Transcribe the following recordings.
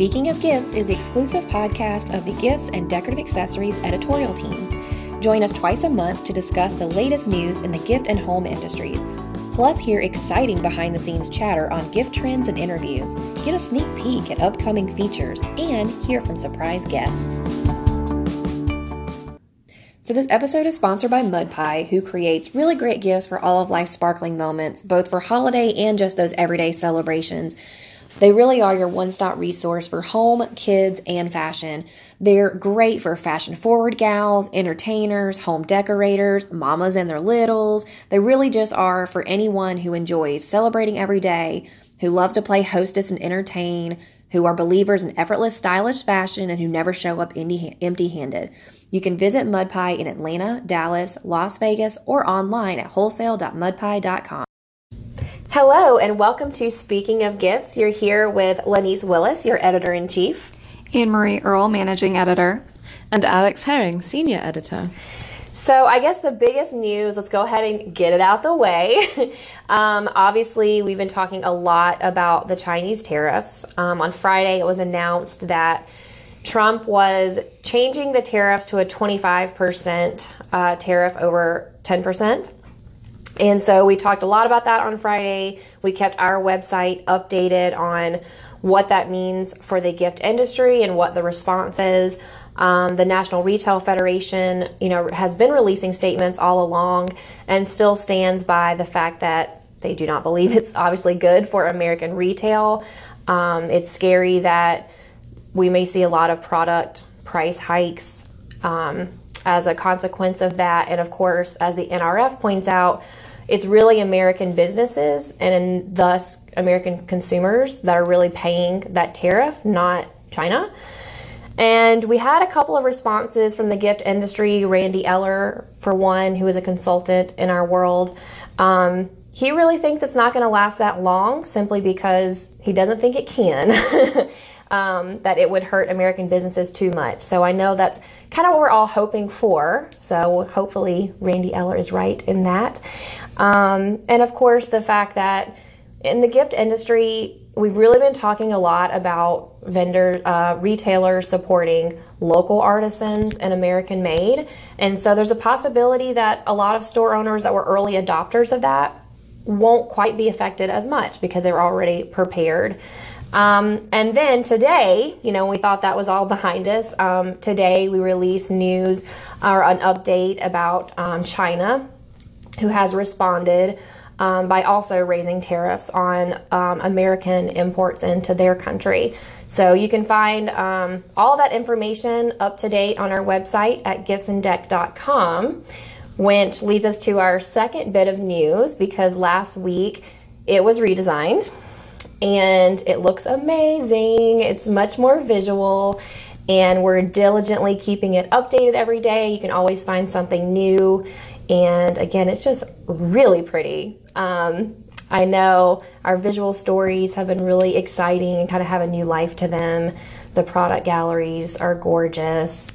Speaking of Gifts is the exclusive podcast of the Gifts and Decorative Accessories editorial team. Join us twice a month to discuss the latest news in the gift and home industries. Plus, hear exciting behind the scenes chatter on gift trends and interviews. Get a sneak peek at upcoming features and hear from surprise guests. So, this episode is sponsored by Mud Pie, who creates really great gifts for all of life's sparkling moments, both for holiday and just those everyday celebrations. They really are your one stop resource for home, kids, and fashion. They're great for fashion forward gals, entertainers, home decorators, mamas and their littles. They really just are for anyone who enjoys celebrating every day, who loves to play hostess and entertain, who are believers in effortless, stylish fashion, and who never show up empty handed. You can visit Mudpie in Atlanta, Dallas, Las Vegas, or online at wholesale.mudpie.com. Hello, and welcome to Speaking of Gifts. You're here with Lanice Willis, your editor in chief, Anne Marie Earl, managing editor, and Alex Herring, senior editor. So, I guess the biggest news, let's go ahead and get it out the way. um, obviously, we've been talking a lot about the Chinese tariffs. Um, on Friday, it was announced that Trump was changing the tariffs to a 25% uh, tariff over 10%. And so we talked a lot about that on Friday. We kept our website updated on what that means for the gift industry and what the response is. Um, the National Retail Federation, you know, has been releasing statements all along and still stands by the fact that they do not believe it's obviously good for American retail. Um, it's scary that we may see a lot of product price hikes um, as a consequence of that. And of course, as the NRF points out, it's really American businesses and thus American consumers that are really paying that tariff, not China. And we had a couple of responses from the gift industry. Randy Eller, for one, who is a consultant in our world, um, he really thinks it's not going to last that long simply because he doesn't think it can. um, that it would hurt American businesses too much. So I know that's kind of what we're all hoping for. So hopefully Randy Eller is right in that. Um, and of course, the fact that in the gift industry, we've really been talking a lot about vendor uh, retailers supporting local artisans and American made. And so there's a possibility that a lot of store owners that were early adopters of that won't quite be affected as much because they were already prepared. Um, and then today, you know, we thought that was all behind us. Um, today, we released news or an update about um, China who has responded um, by also raising tariffs on um, American imports into their country. So you can find um, all that information up to date on our website at giftsanddec.com, which leads us to our second bit of news because last week it was redesigned and it looks amazing. It's much more visual and we're diligently keeping it updated every day. You can always find something new. And again, it's just really pretty. Um, I know our visual stories have been really exciting and kind of have a new life to them. The product galleries are gorgeous.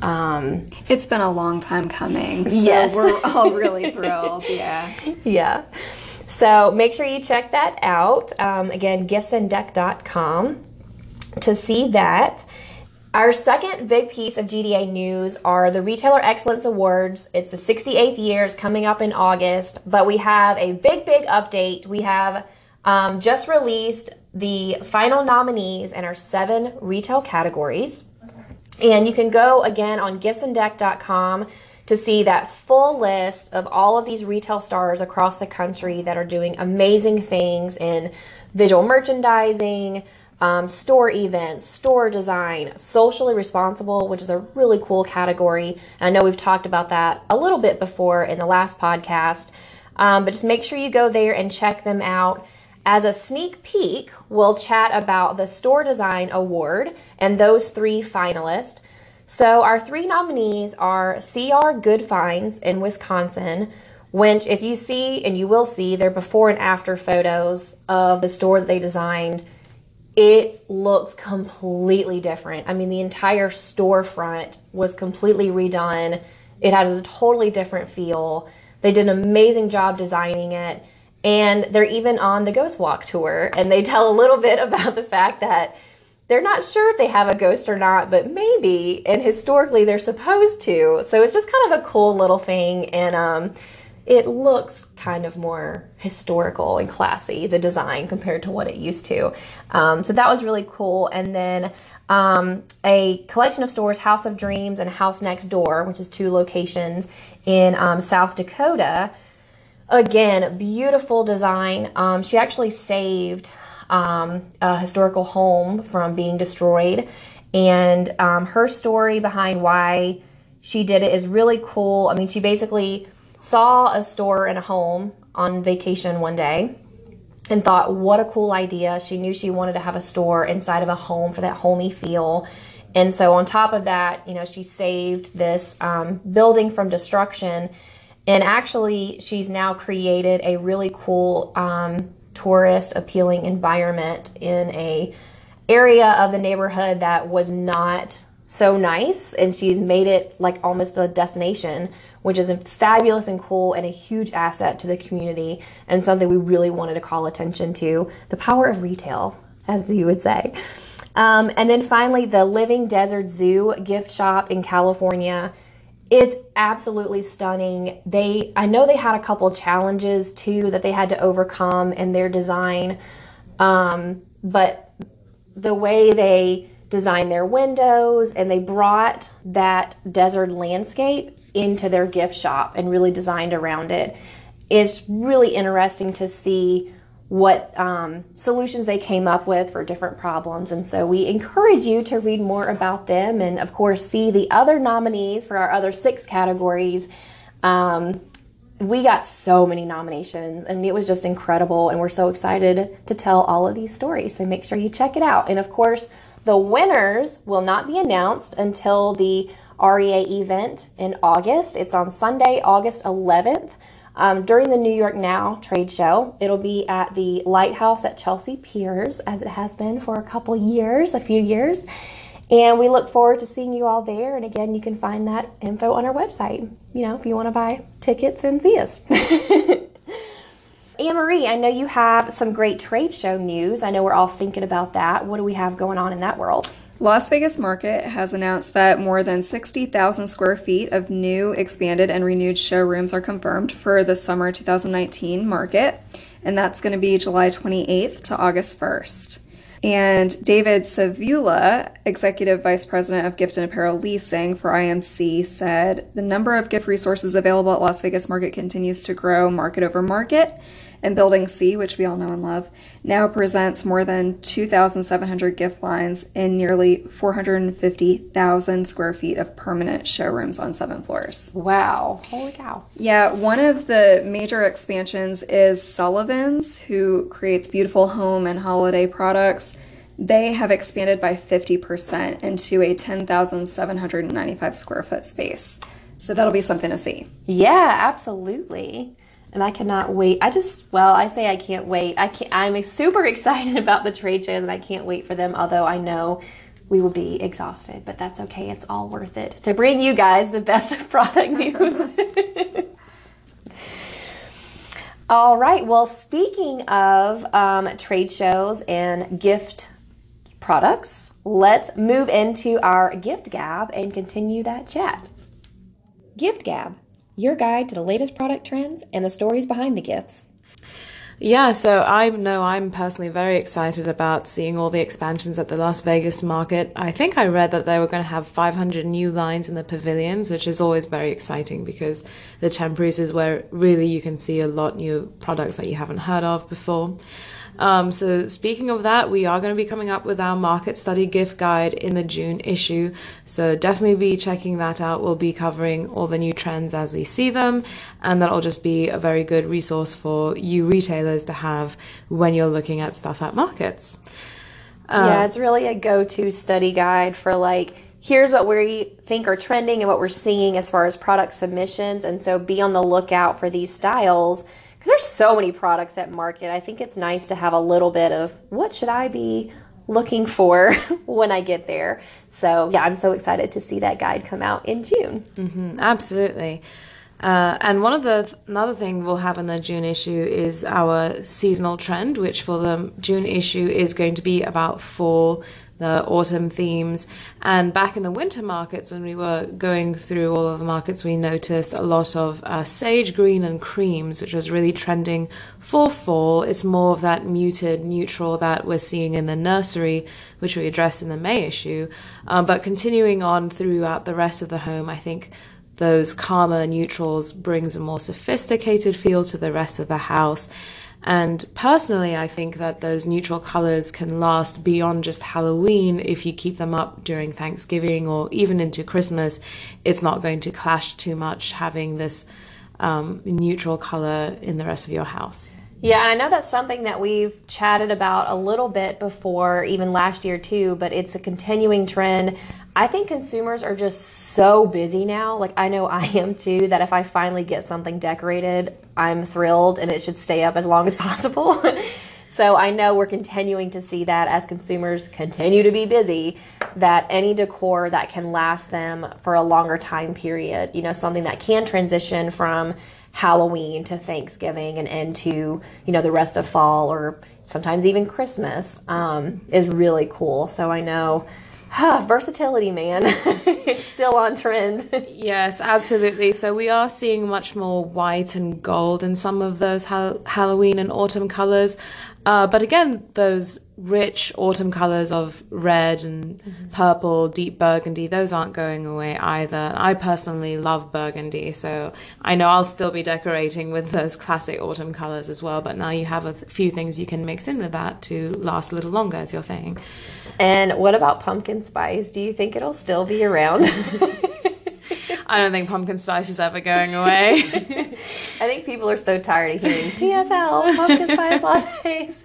Um, it's been a long time coming. So yes. we're all really thrilled. Yeah. Yeah. So make sure you check that out. Um, again, giftsanddec.com to see that. Our second big piece of GDA news are the Retailer Excellence Awards. It's the 68th year, it's coming up in August, but we have a big, big update. We have um, just released the final nominees in our seven retail categories. And you can go again on giftsanddec.com to see that full list of all of these retail stars across the country that are doing amazing things in visual merchandising, um, store events, store design, socially responsible, which is a really cool category. And I know we've talked about that a little bit before in the last podcast, um, but just make sure you go there and check them out. As a sneak peek, we'll chat about the Store Design Award and those three finalists. So, our three nominees are CR Good Finds in Wisconsin, which, if you see, and you will see, their before and after photos of the store that they designed it looks completely different. I mean, the entire storefront was completely redone. It has a totally different feel. They did an amazing job designing it. And they're even on the Ghost Walk tour. And they tell a little bit about the fact that they're not sure if they have a ghost or not, but maybe. And historically, they're supposed to. So it's just kind of a cool little thing. And um, it looks kind of more historical and classy, the design, compared to what it used to. Um, so that was really cool. And then um, a collection of stores, House of Dreams and House Next Door, which is two locations in um, South Dakota. Again, beautiful design. Um, she actually saved um, a historical home from being destroyed. And um, her story behind why she did it is really cool. I mean, she basically saw a store and a home on vacation one day and thought, what a cool idea. She knew she wanted to have a store inside of a home for that homey feel. And so, on top of that, you know, she saved this um, building from destruction. And actually, she's now created a really cool um, tourist appealing environment in a area of the neighborhood that was not so nice and she's made it like almost a destination which is fabulous and cool and a huge asset to the community and something we really wanted to call attention to the power of retail as you would say. Um, and then finally the living desert zoo gift shop in california it's absolutely stunning. They I know they had a couple challenges too that they had to overcome in their design. Um, but the way they designed their windows and they brought that desert landscape into their gift shop and really designed around it. It's really interesting to see what um, solutions they came up with for different problems. And so we encourage you to read more about them and, of course, see the other nominees for our other six categories. Um, we got so many nominations and it was just incredible. And we're so excited to tell all of these stories. So make sure you check it out. And, of course, the winners will not be announced until the REA event in August. It's on Sunday, August 11th um, during the New York Now trade show. It'll be at the Lighthouse at Chelsea Piers, as it has been for a couple years, a few years. And we look forward to seeing you all there. And again, you can find that info on our website, you know, if you want to buy tickets and see us. Anne Marie, I know you have some great trade show news. I know we're all thinking about that. What do we have going on in that world? Las Vegas Market has announced that more than 60,000 square feet of new, expanded, and renewed showrooms are confirmed for the summer 2019 market, and that's going to be July 28th to August 1st. And David Savula, Executive Vice President of Gift and Apparel Leasing for IMC, said the number of gift resources available at Las Vegas Market continues to grow market over market and Building C, which we all know and love, now presents more than 2,700 gift lines in nearly 450,000 square feet of permanent showrooms on seven floors. Wow. Holy cow. Yeah, one of the major expansions is Sullivan's, who creates beautiful home and holiday products. They have expanded by 50% into a 10,795 square foot space. So that'll be something to see. Yeah, absolutely and I cannot wait. I just, well, I say I can't wait. I can't, I'm super excited about the trade shows and I can't wait for them, although I know we will be exhausted, but that's okay. It's all worth it to bring you guys the best of product news. all right. Well, speaking of um, trade shows and gift products, let's move into our gift gab and continue that chat. Gift gab your guide to the latest product trends and the stories behind the gifts. Yeah, so I know I'm personally very excited about seeing all the expansions at the Las Vegas market. I think I read that they were going to have 500 new lines in the pavilions, which is always very exciting because the temporaries is where really you can see a lot new products that you haven't heard of before. Um, so, speaking of that, we are going to be coming up with our market study gift guide in the June issue. So, definitely be checking that out. We'll be covering all the new trends as we see them, and that'll just be a very good resource for you retailers to have when you're looking at stuff at markets. Uh, yeah, it's really a go to study guide for like, here's what we think are trending and what we're seeing as far as product submissions. And so be on the lookout for these styles there's so many products at market. I think it's nice to have a little bit of what should I be looking for when I get there. So yeah, I'm so excited to see that guide come out in June. Mm-hmm, absolutely. Uh, and one of the th- another thing we'll have in the June issue is our seasonal trend, which for the June issue is going to be about fall the autumn themes. And back in the winter markets, when we were going through all of the markets, we noticed a lot of uh, sage green and creams, which was really trending for fall. It's more of that muted neutral that we're seeing in the nursery, which we addressed in the May issue. Um, but continuing on throughout the rest of the home, I think those calmer neutrals brings a more sophisticated feel to the rest of the house. And personally, I think that those neutral colors can last beyond just Halloween if you keep them up during Thanksgiving or even into Christmas. It's not going to clash too much having this um, neutral color in the rest of your house. Yeah, and I know that's something that we've chatted about a little bit before, even last year too, but it's a continuing trend. I think consumers are just so busy now. Like, I know I am too, that if I finally get something decorated, I'm thrilled and it should stay up as long as possible. so, I know we're continuing to see that as consumers continue to be busy, that any decor that can last them for a longer time period, you know, something that can transition from Halloween to Thanksgiving and into, you know, the rest of fall or sometimes even Christmas um, is really cool. So, I know versatility, man. it's still on trend. yes, absolutely. So we are seeing much more white and gold in some of those ha- Halloween and autumn colors. Uh, but again, those rich autumn colors of red and mm-hmm. purple, deep burgundy, those aren't going away either. I personally love burgundy, so I know I'll still be decorating with those classic autumn colors as well. But now you have a few things you can mix in with that to last a little longer, as you're saying. And what about pumpkin spice? Do you think it'll still be around? I don't think pumpkin spice is ever going away. I think people are so tired of hearing PSL, pumpkin spice lattes.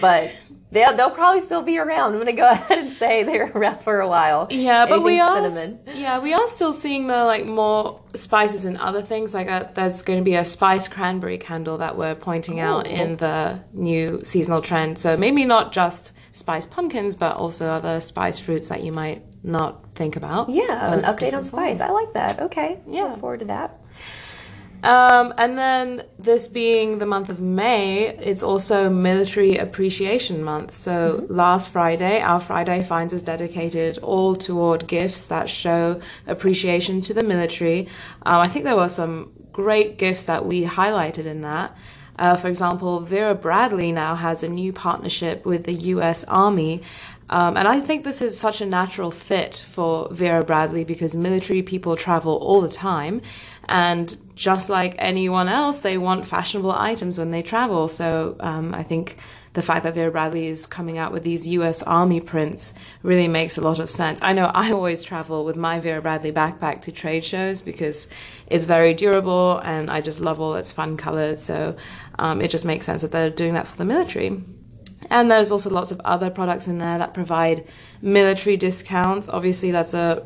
But they'll, they'll probably still be around. I'm going to go ahead and say they're around for a while. Yeah, but Anything we are cinnamon. yeah we are still seeing the like more spices and other things. Like a, uh, there's going to be a spice cranberry candle that we're pointing Ooh. out in the new seasonal trend. So maybe not just spiced pumpkins, but also other spice fruits that you might not think about. Yeah, an update on spice. I like that. Okay. Yeah. Look forward to that. Um, and then this being the month of May, it's also Military Appreciation Month. So mm-hmm. last Friday, our Friday finds us dedicated all toward gifts that show appreciation to the military. Um, I think there were some great gifts that we highlighted in that. Uh, for example, Vera Bradley now has a new partnership with the US Army. Um, and I think this is such a natural fit for Vera Bradley because military people travel all the time. And just like anyone else, they want fashionable items when they travel. So um, I think the fact that Vera Bradley is coming out with these US Army prints really makes a lot of sense. I know I always travel with my Vera Bradley backpack to trade shows because it's very durable and I just love all its fun colors. So um, it just makes sense that they're doing that for the military. And there's also lots of other products in there that provide military discounts. Obviously, that's a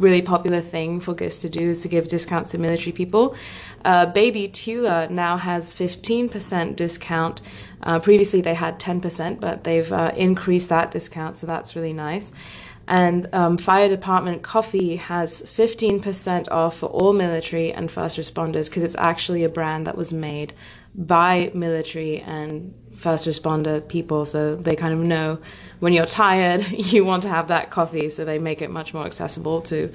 really popular thing for gifts to do is to give discounts to military people. Uh, Baby Tula now has 15% discount. Uh, previously, they had 10%, but they've uh, increased that discount, so that's really nice. And um, Fire Department Coffee has 15% off for all military and first responders because it's actually a brand that was made by military and first responder people, so they kind of know when you're tired, you want to have that coffee, so they make it much more accessible to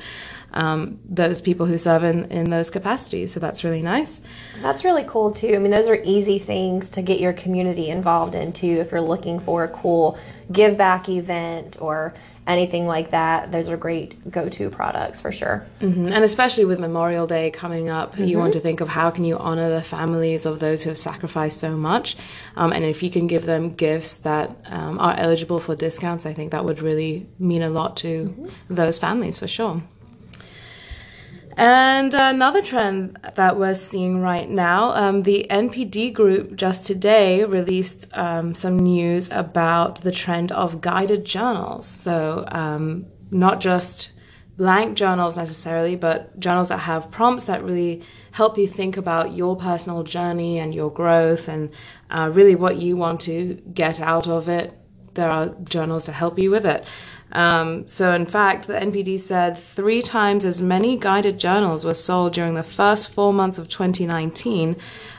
um, those people who serve in, in those capacities. So that's really nice. That's really cool too. I mean, those are easy things to get your community involved in too if you're looking for a cool give back event or anything like that, those are great go-to products for sure. Mm-hmm. And especially with Memorial Day coming up, mm-hmm. you want to think of how can you honor the families of those who have sacrificed so much, um, and if you can give them gifts that um, are eligible for discounts, I think that would really mean a lot to mm-hmm. those families for sure. And another trend that we're seeing right now, um, the NPD group just today released um, some news about the trend of guided journals. So, um, not just blank journals necessarily, but journals that have prompts that really help you think about your personal journey and your growth and uh, really what you want to get out of it there are journals to help you with it. Um, so, in fact, the NPD said three times as many guided journals were sold during the first four months of 2019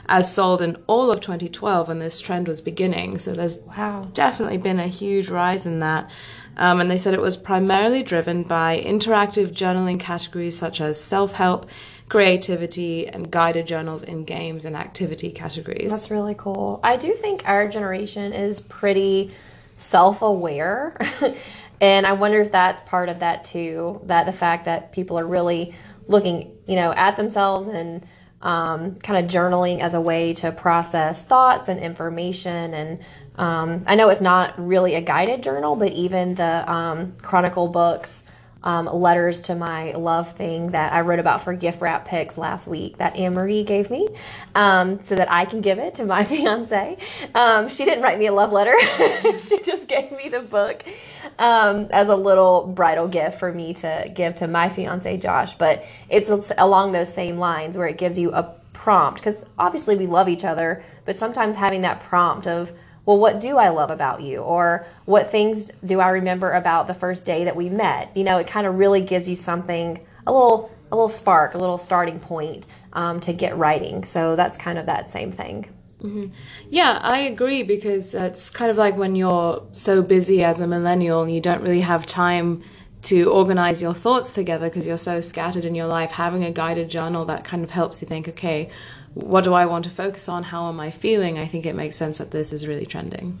as sold in all of 2012 when this trend was beginning. So, there's wow. definitely been a huge rise in that. Um, and they said it was primarily driven by interactive journaling categories such as self help, creativity, and guided journals in games and activity categories. That's really cool. I do think our generation is pretty self aware. and I wonder if that's part of that too. That the fact that people are really looking, you know, at themselves and um, kind of journaling as a way to process thoughts and information and um, I know it's not really a guided journal, but even the um, Chronicle books, um, letters to my love thing that I wrote about for gift wrap picks last week that Anne Marie gave me um, so that I can give it to my fiance. Um, she didn't write me a love letter, she just gave me the book um, as a little bridal gift for me to give to my fiance Josh. But it's along those same lines where it gives you a prompt because obviously we love each other, but sometimes having that prompt of, well, what do I love about you? Or what things do I remember about the first day that we met? You know, it kind of really gives you something, a little, a little spark, a little starting point um, to get writing. So that's kind of that same thing. Mm-hmm. Yeah, I agree because it's kind of like when you're so busy as a millennial and you don't really have time to organize your thoughts together because you're so scattered in your life. Having a guided journal that kind of helps you think, okay, what do I want to focus on? How am I feeling? I think it makes sense that this is really trending.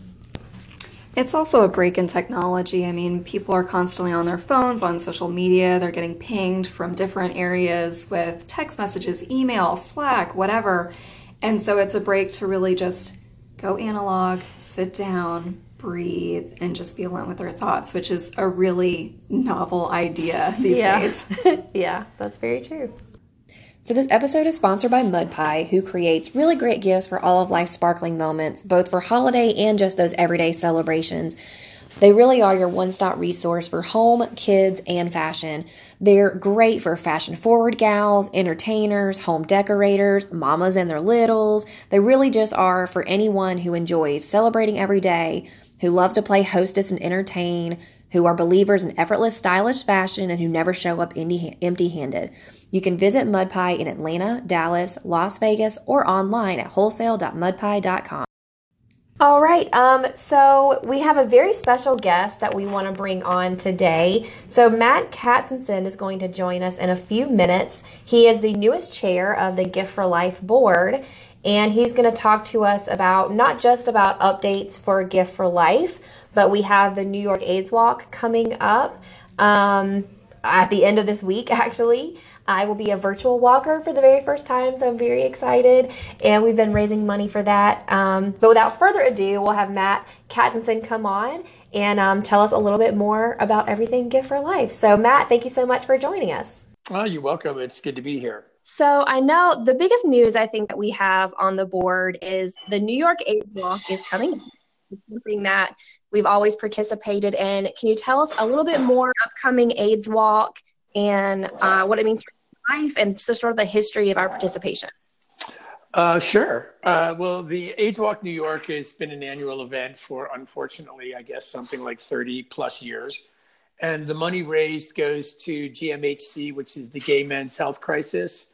It's also a break in technology. I mean, people are constantly on their phones, on social media. They're getting pinged from different areas with text messages, email, Slack, whatever. And so it's a break to really just go analog, sit down, breathe, and just be alone with their thoughts, which is a really novel idea these yeah. days. yeah, that's very true. So, this episode is sponsored by MudPie, who creates really great gifts for all of life's sparkling moments, both for holiday and just those everyday celebrations. They really are your one stop resource for home, kids, and fashion. They're great for fashion forward gals, entertainers, home decorators, mamas and their littles. They really just are for anyone who enjoys celebrating every day, who loves to play hostess and entertain, who are believers in effortless, stylish fashion, and who never show up empty handed. You can visit MudPie in Atlanta, Dallas, Las Vegas, or online at wholesale.mudpie.com. All right, um, so we have a very special guest that we want to bring on today. So, Matt Katzenson is going to join us in a few minutes. He is the newest chair of the Gift for Life board, and he's going to talk to us about not just about updates for Gift for Life, but we have the New York AIDS Walk coming up um, at the end of this week, actually. I will be a virtual walker for the very first time, so I'm very excited. And we've been raising money for that. Um, but without further ado, we'll have Matt Katzenson come on and um, tell us a little bit more about everything Gift for Life. So, Matt, thank you so much for joining us. Oh, you're welcome. It's good to be here. So, I know the biggest news I think that we have on the board is the New York AIDS Walk is coming. It's something that we've always participated in. Can you tell us a little bit more upcoming AIDS Walk and uh, what it means for life and so sort of the history of our participation? Uh, sure. Uh, well, the AIDS Walk New York has been an annual event for, unfortunately, I guess something like 30 plus years. And the money raised goes to GMHC, which is the Gay Men's Health Crisis.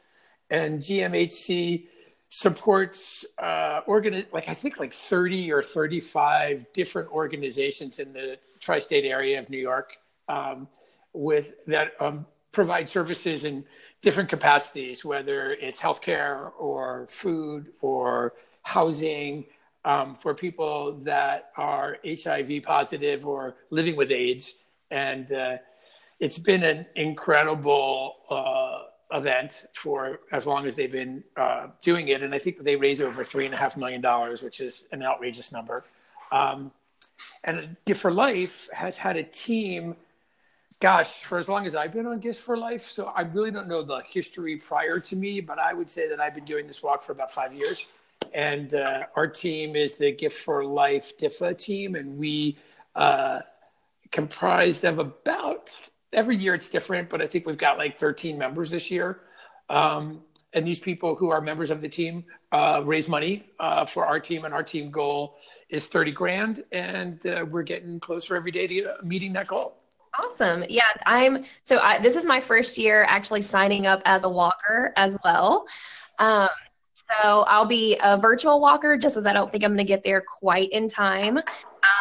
And GMHC supports uh, organi- like I think like 30 or 35 different organizations in the tri-state area of New York um, with that um, provide services in different capacities, whether it's healthcare or food or housing um, for people that are HIV positive or living with AIDS. And uh, it's been an incredible uh, event for as long as they've been uh, doing it. And I think they raised over three and a half million dollars, which is an outrageous number. Um, and Gift for Life has had a team gosh, for as long as I've been on Gifts for Life. So I really don't know the history prior to me, but I would say that I've been doing this walk for about five years. And uh, our team is the Gift for Life DIFA team, and we uh, comprised of about every year it's different, but I think we've got like 13 members this year. Um, and these people who are members of the team uh, raise money uh, for our team, and our team goal is 30 grand, and uh, we're getting closer every day to meeting that goal. Awesome. Yeah, I'm so I, this is my first year actually signing up as a walker as well. Um, so I'll be a virtual walker just as I don't think I'm going to get there quite in time. Um,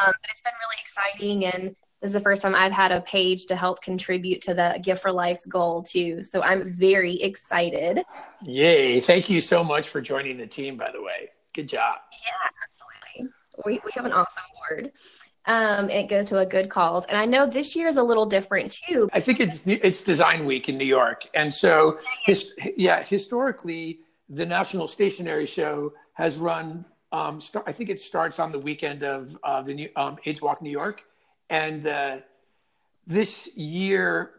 but it's been really exciting and this is the first time I've had a page to help contribute to the Gift for Life's goal too. So I'm very excited. Yay. Thank you so much for joining the team, by the way. Good job. Yeah, absolutely. We, we have an awesome board. Um, it goes to a good cause. And I know this year is a little different too. I think it's it's Design Week in New York, and so his, yeah, historically the National Stationery Show has run. Um, start, I think it starts on the weekend of uh, the new, um, AIDS Walk New York, and uh, this year,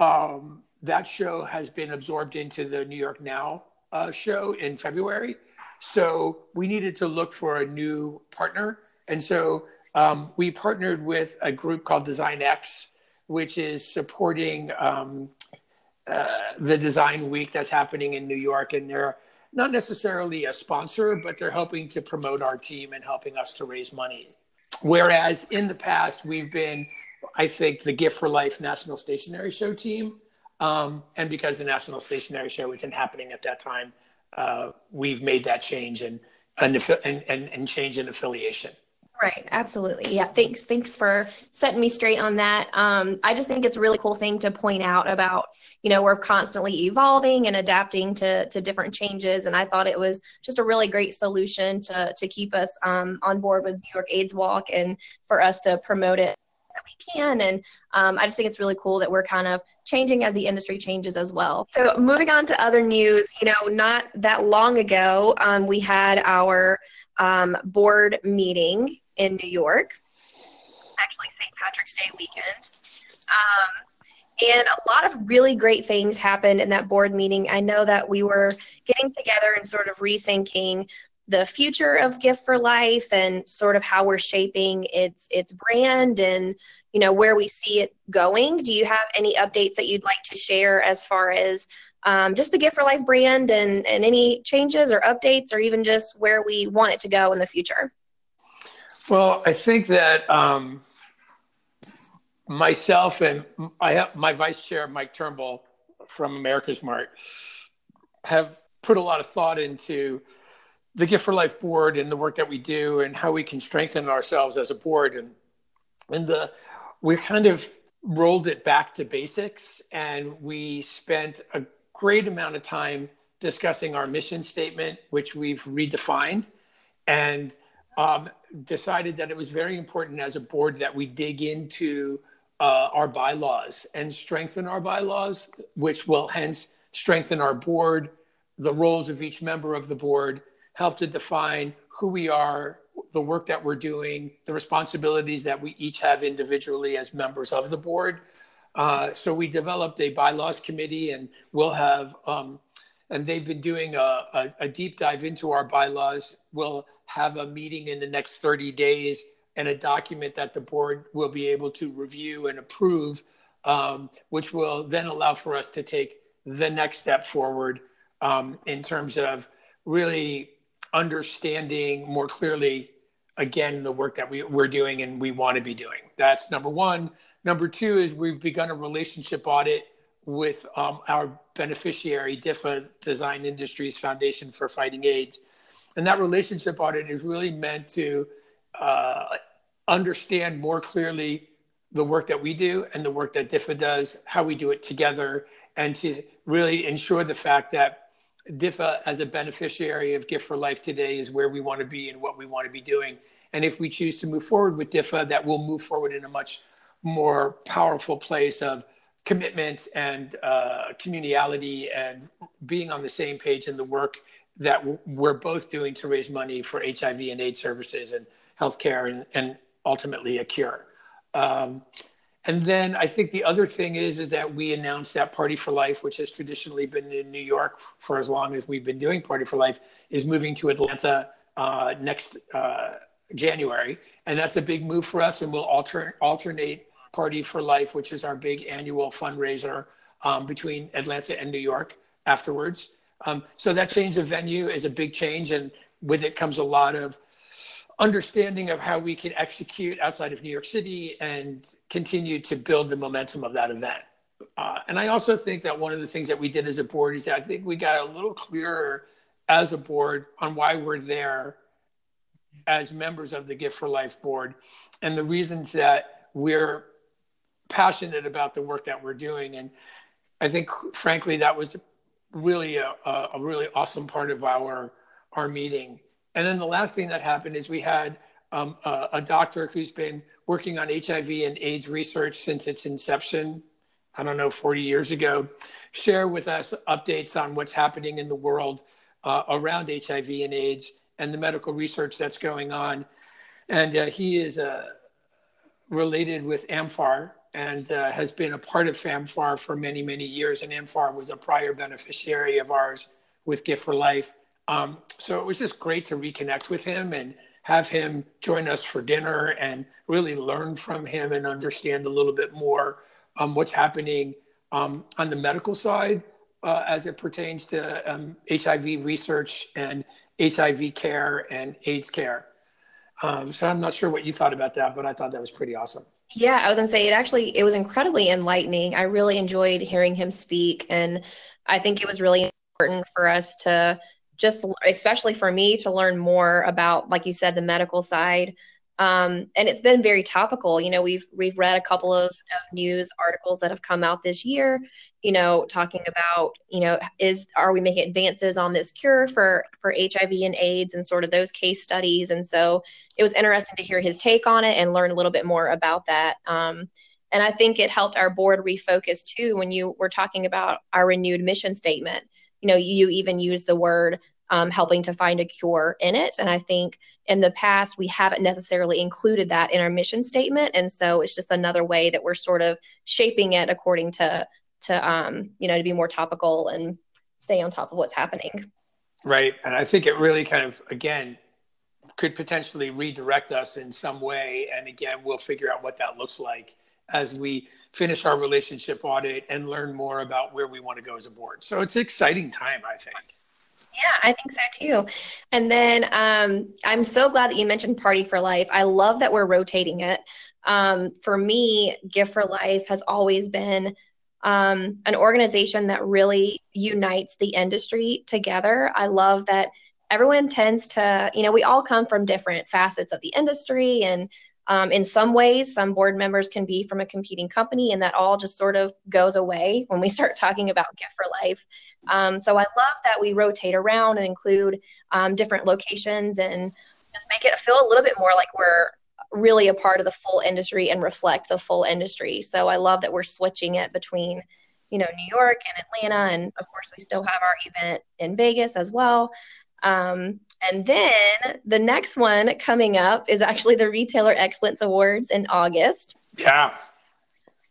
um, that show has been absorbed into the New York Now uh, show in February. So we needed to look for a new partner. And so um, we partnered with a group called Design X, which is supporting um, uh, the Design Week that's happening in New York. And they're not necessarily a sponsor, but they're helping to promote our team and helping us to raise money. Whereas in the past, we've been, I think, the Gift for Life National Stationery Show team. Um, and because the National Stationery Show isn't happening at that time, uh, we've made that change and, and, and, and change in affiliation. Right, absolutely. Yeah, thanks. Thanks for setting me straight on that. Um, I just think it's a really cool thing to point out about, you know, we're constantly evolving and adapting to to different changes, and I thought it was just a really great solution to to keep us um, on board with New York AIDS Walk and for us to promote it that we can. And um, I just think it's really cool that we're kind of changing as the industry changes as well. So moving on to other news, you know, not that long ago, um, we had our um, board meeting in New York, actually St. Patrick's Day weekend. Um, and a lot of really great things happened in that board meeting. I know that we were getting together and sort of rethinking the future of gift for life and sort of how we're shaping its its brand and you know where we see it going do you have any updates that you'd like to share as far as um, just the gift for life brand and and any changes or updates or even just where we want it to go in the future well, I think that um, myself and I have my vice chair, Mike Turnbull from AmericasMart, have put a lot of thought into the Gift for Life board and the work that we do and how we can strengthen ourselves as a board. And, and the, we kind of rolled it back to basics and we spent a great amount of time discussing our mission statement, which we've redefined. And um, decided that it was very important as a board that we dig into uh, our bylaws and strengthen our bylaws, which will hence strengthen our board, the roles of each member of the board, help to define who we are, the work that we're doing, the responsibilities that we each have individually as members of the board. Uh, so we developed a bylaws committee, and we'll have, um, and they've been doing a, a, a deep dive into our bylaws. We'll have a meeting in the next 30 days and a document that the board will be able to review and approve, um, which will then allow for us to take the next step forward um, in terms of really understanding more clearly, again, the work that we, we're doing and we want to be doing. That's number one. Number two is we've begun a relationship audit with um, our beneficiary, DIFA Design Industries Foundation for Fighting AIDS and that relationship audit is really meant to uh, understand more clearly the work that we do and the work that DIFA does, how we do it together, and to really ensure the fact that DIFA as a beneficiary of Gift for Life today is where we want to be and what we want to be doing. And if we choose to move forward with DIFA, that we'll move forward in a much more powerful place of commitment and uh, communality and being on the same page in the work that we're both doing to raise money for HIV and AIDS services and healthcare and, and ultimately a cure. Um, and then I think the other thing is is that we announced that Party for Life, which has traditionally been in New York for as long as we've been doing Party for Life, is moving to Atlanta uh, next uh, January, and that's a big move for us. And we'll alter, alternate Party for Life, which is our big annual fundraiser, um, between Atlanta and New York afterwards. Um, so that change of venue is a big change, and with it comes a lot of understanding of how we can execute outside of New York City and continue to build the momentum of that event. Uh, and I also think that one of the things that we did as a board is that I think we got a little clearer as a board on why we're there as members of the Gift for Life board and the reasons that we're passionate about the work that we're doing. And I think, frankly, that was really a, a really awesome part of our our meeting. And then the last thing that happened is we had um, a, a, doctor who's been working on HIV and AIDS research since its inception. I don't know, 40 years ago, share with us updates on what's happening in the world uh, around HIV and AIDS and the medical research that's going on. And uh, he is uh, related with AMFAR, and uh, has been a part of AMFAR for many, many years. And AMFAR was a prior beneficiary of ours with Gift for Life. Um, so it was just great to reconnect with him and have him join us for dinner and really learn from him and understand a little bit more um, what's happening um, on the medical side uh, as it pertains to um, HIV research and HIV care and AIDS care. Um, so I'm not sure what you thought about that, but I thought that was pretty awesome. Yeah, I was gonna say it actually it was incredibly enlightening. I really enjoyed hearing him speak, and I think it was really important for us to just, especially for me, to learn more about, like you said, the medical side um, and it's been very topical. You know, we've we've read a couple of, of news articles that have come out this year. You know, talking about you know is are we making advances on this cure for for HIV and AIDS and sort of those case studies. And so it was interesting to hear his take on it and learn a little bit more about that. Um, and I think it helped our board refocus too when you were talking about our renewed mission statement. You know, you even use the word um, helping to find a cure in it. And I think in the past, we haven't necessarily included that in our mission statement. And so it's just another way that we're sort of shaping it according to, to um, you know, to be more topical and stay on top of what's happening. Right. And I think it really kind of, again, could potentially redirect us in some way. And again, we'll figure out what that looks like as we finish our relationship audit and learn more about where we want to go as a board. So it's an exciting time, I think. Yeah, I think so too. And then um, I'm so glad that you mentioned Party for Life. I love that we're rotating it. Um, for me, Gift for Life has always been um, an organization that really unites the industry together. I love that everyone tends to, you know, we all come from different facets of the industry and um, in some ways, some board members can be from a competing company, and that all just sort of goes away when we start talking about Gift for Life. Um, so I love that we rotate around and include um, different locations and just make it feel a little bit more like we're really a part of the full industry and reflect the full industry. So I love that we're switching it between, you know, New York and Atlanta, and of course we still have our event in Vegas as well. Um, and then the next one coming up is actually the Retailer Excellence Awards in August. Yeah.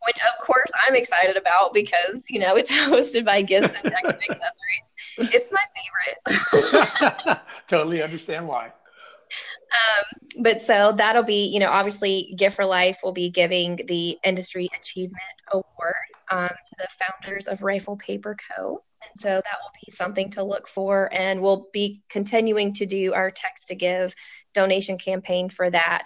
Which, of course, I'm excited about because, you know, it's hosted by Gifts and Accessories. It's my favorite. totally understand why. Um, but so that'll be, you know, obviously Gift for Life will be giving the Industry Achievement Award um, to the founders of Rifle Paper Co. And so that will be something to look for. And we'll be continuing to do our text to give donation campaign for that,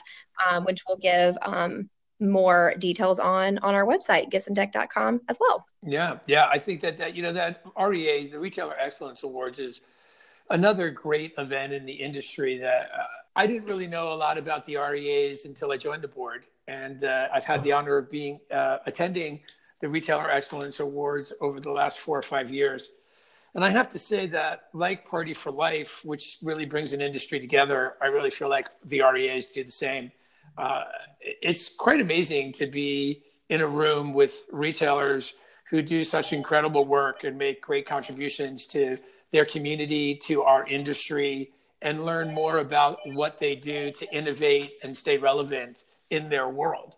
um, which will give um, more details on on our website, giftsanddec.com as well. Yeah. Yeah. I think that, that, you know, that REA, the Retailer Excellence Awards is another great event in the industry that uh, I didn't really know a lot about the REAs until I joined the board. And uh, I've had the honor of being uh, attending the Retailer Excellence Awards over the last four or five years. And I have to say that, like Party for Life, which really brings an industry together, I really feel like the REAs do the same. Uh, it's quite amazing to be in a room with retailers who do such incredible work and make great contributions to their community, to our industry, and learn more about what they do to innovate and stay relevant in their world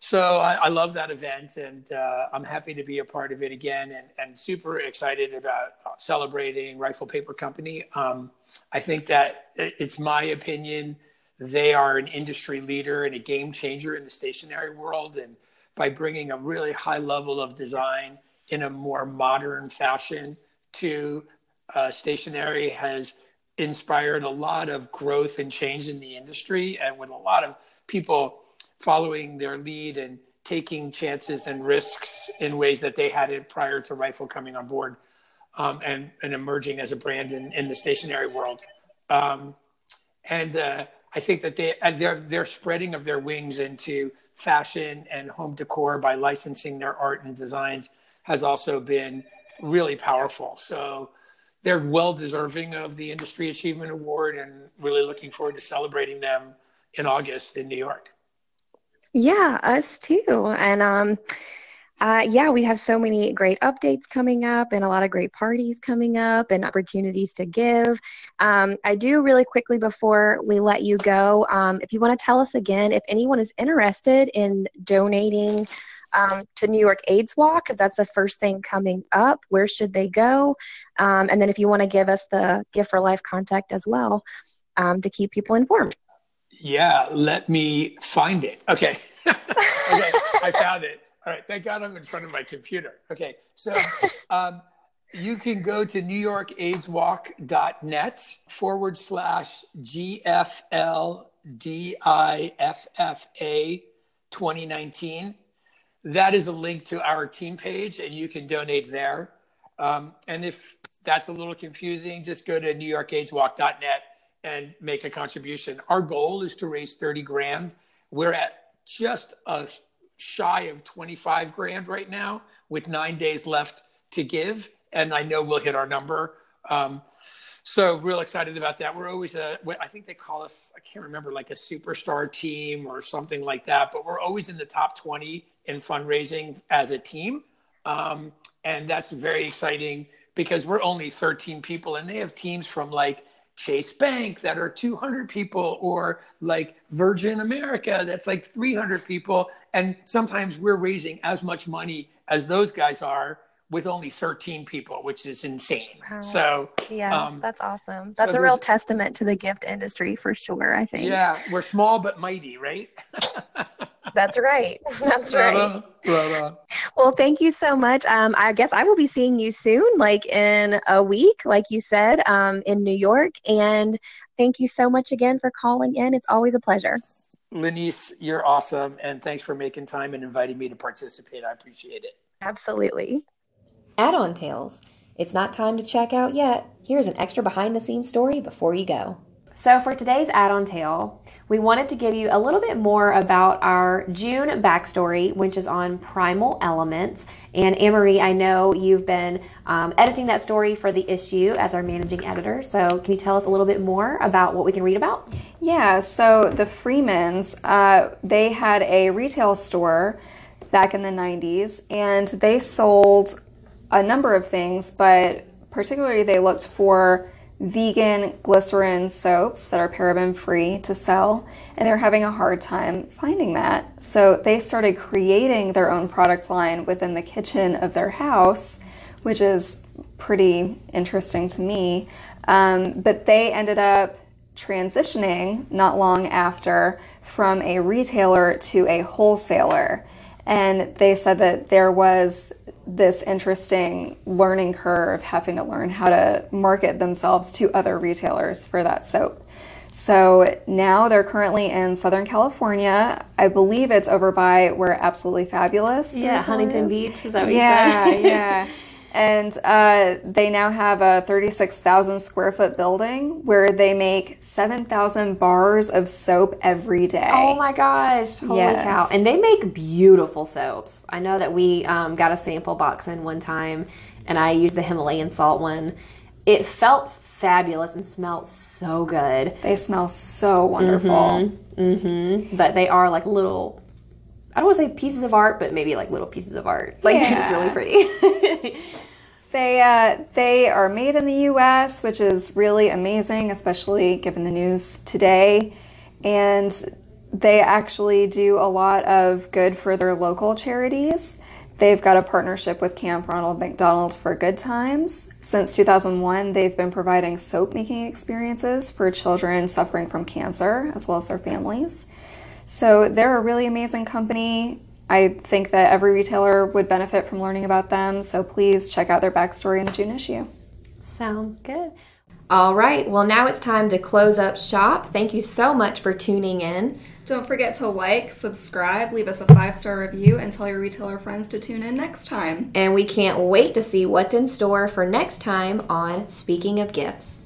so I, I, love that event and uh, I'm happy to be a part of it again and, and super excited about celebrating Rifle Paper Company. Um, I think that it's my opinion they are an industry leader and a game changer in the stationary world. And by bringing a really high level of design in a more modern fashion to uh, stationery has inspired a lot of growth and change in the industry, and with a lot of people following their lead and taking chances and risks in ways that they hadn't prior to Rifle coming on board um, and, and emerging as a brand in, in the stationary world. Um, and uh, I think that they their their spreading of their wings into fashion and home decor by licensing their art and designs has also been really powerful. So they're well deserving of the Industry Achievement Award, and really looking forward to celebrating them in August in New York. Yeah, us too. And um, uh, yeah, we have so many great updates coming up and a lot of great parties coming up and opportunities to give. Um, I do really quickly before we let you go, um, if you want to tell us again, if anyone is interested in donating um, to New York AIDS Walk, because that's the first thing coming up, where should they go? Um, and then if you want to give us the Gift for Life contact as well um, to keep people informed. Yeah, let me find it. Okay. okay, I found it. All right. Thank God I'm in front of my computer. Okay. So um, you can go to newyorkaidswalk.net forward slash GFLDIFFA 2019. That is a link to our team page, and you can donate there. Um, and if that's a little confusing, just go to newyorkaidswalk.net and make a contribution. Our goal is to raise 30 grand. We're at just a shy of 25 grand right now with nine days left to give. And I know we'll hit our number. Um, so real excited about that. We're always a, I think they call us, I can't remember, like a superstar team or something like that, but we're always in the top 20 in fundraising as a team. Um, and that's very exciting because we're only 13 people and they have teams from like Chase Bank that are 200 people or like Virgin America that's like 300 people. And sometimes we're raising as much money as those guys are with only 13 people, which is insane. Wow. So, yeah, um, that's awesome. That's so a real testament to the gift industry for sure, I think. Yeah, we're small but mighty, right? that's right. That's right. Well, thank you so much. Um, I guess I will be seeing you soon, like in a week, like you said, um, in New York. And thank you so much again for calling in. It's always a pleasure. Lenice, you're awesome. And thanks for making time and inviting me to participate. I appreciate it. Absolutely add on tales. It's not time to check out yet. Here's an extra behind the scenes story before you go. So, for today's add on tale, we wanted to give you a little bit more about our June backstory, which is on primal elements. And Anne-Marie, I know you've been um, editing that story for the issue as our managing editor. So, can you tell us a little bit more about what we can read about? Yeah, so the Freemans, uh, they had a retail store back in the 90s, and they sold a number of things, but particularly they looked for vegan glycerin soaps that are paraben free to sell, and they're having a hard time finding that. So they started creating their own product line within the kitchen of their house, which is pretty interesting to me. Um, but they ended up transitioning not long after from a retailer to a wholesaler. And they said that there was this interesting learning curve having to learn how to market themselves to other retailers for that soap. So now they're currently in Southern California. I believe it's over by where Absolutely Fabulous. Yeah, Huntington Beach. Is that what yeah, you said? yeah. And uh, they now have a 36,000 square foot building where they make 7,000 bars of soap every day. Oh my gosh. Holy yes. cow. And they make beautiful soaps. I know that we um, got a sample box in one time and I used the Himalayan salt one. It felt fabulous and smelled so good. They smell so wonderful. Mm-hmm. Mm-hmm. But they are like little I don't want to say pieces of art, but maybe like little pieces of art. Like yeah. it's really pretty. they uh, they are made in the U.S., which is really amazing, especially given the news today. And they actually do a lot of good for their local charities. They've got a partnership with Camp Ronald McDonald for Good Times. Since 2001, they've been providing soap making experiences for children suffering from cancer as well as their families. So they're a really amazing company. I think that every retailer would benefit from learning about them. So please check out their backstory in the June issue. Sounds good. All right. Well, now it's time to close up shop. Thank you so much for tuning in. Don't forget to like, subscribe, leave us a five star review, and tell your retailer friends to tune in next time. And we can't wait to see what's in store for next time on Speaking of Gifts.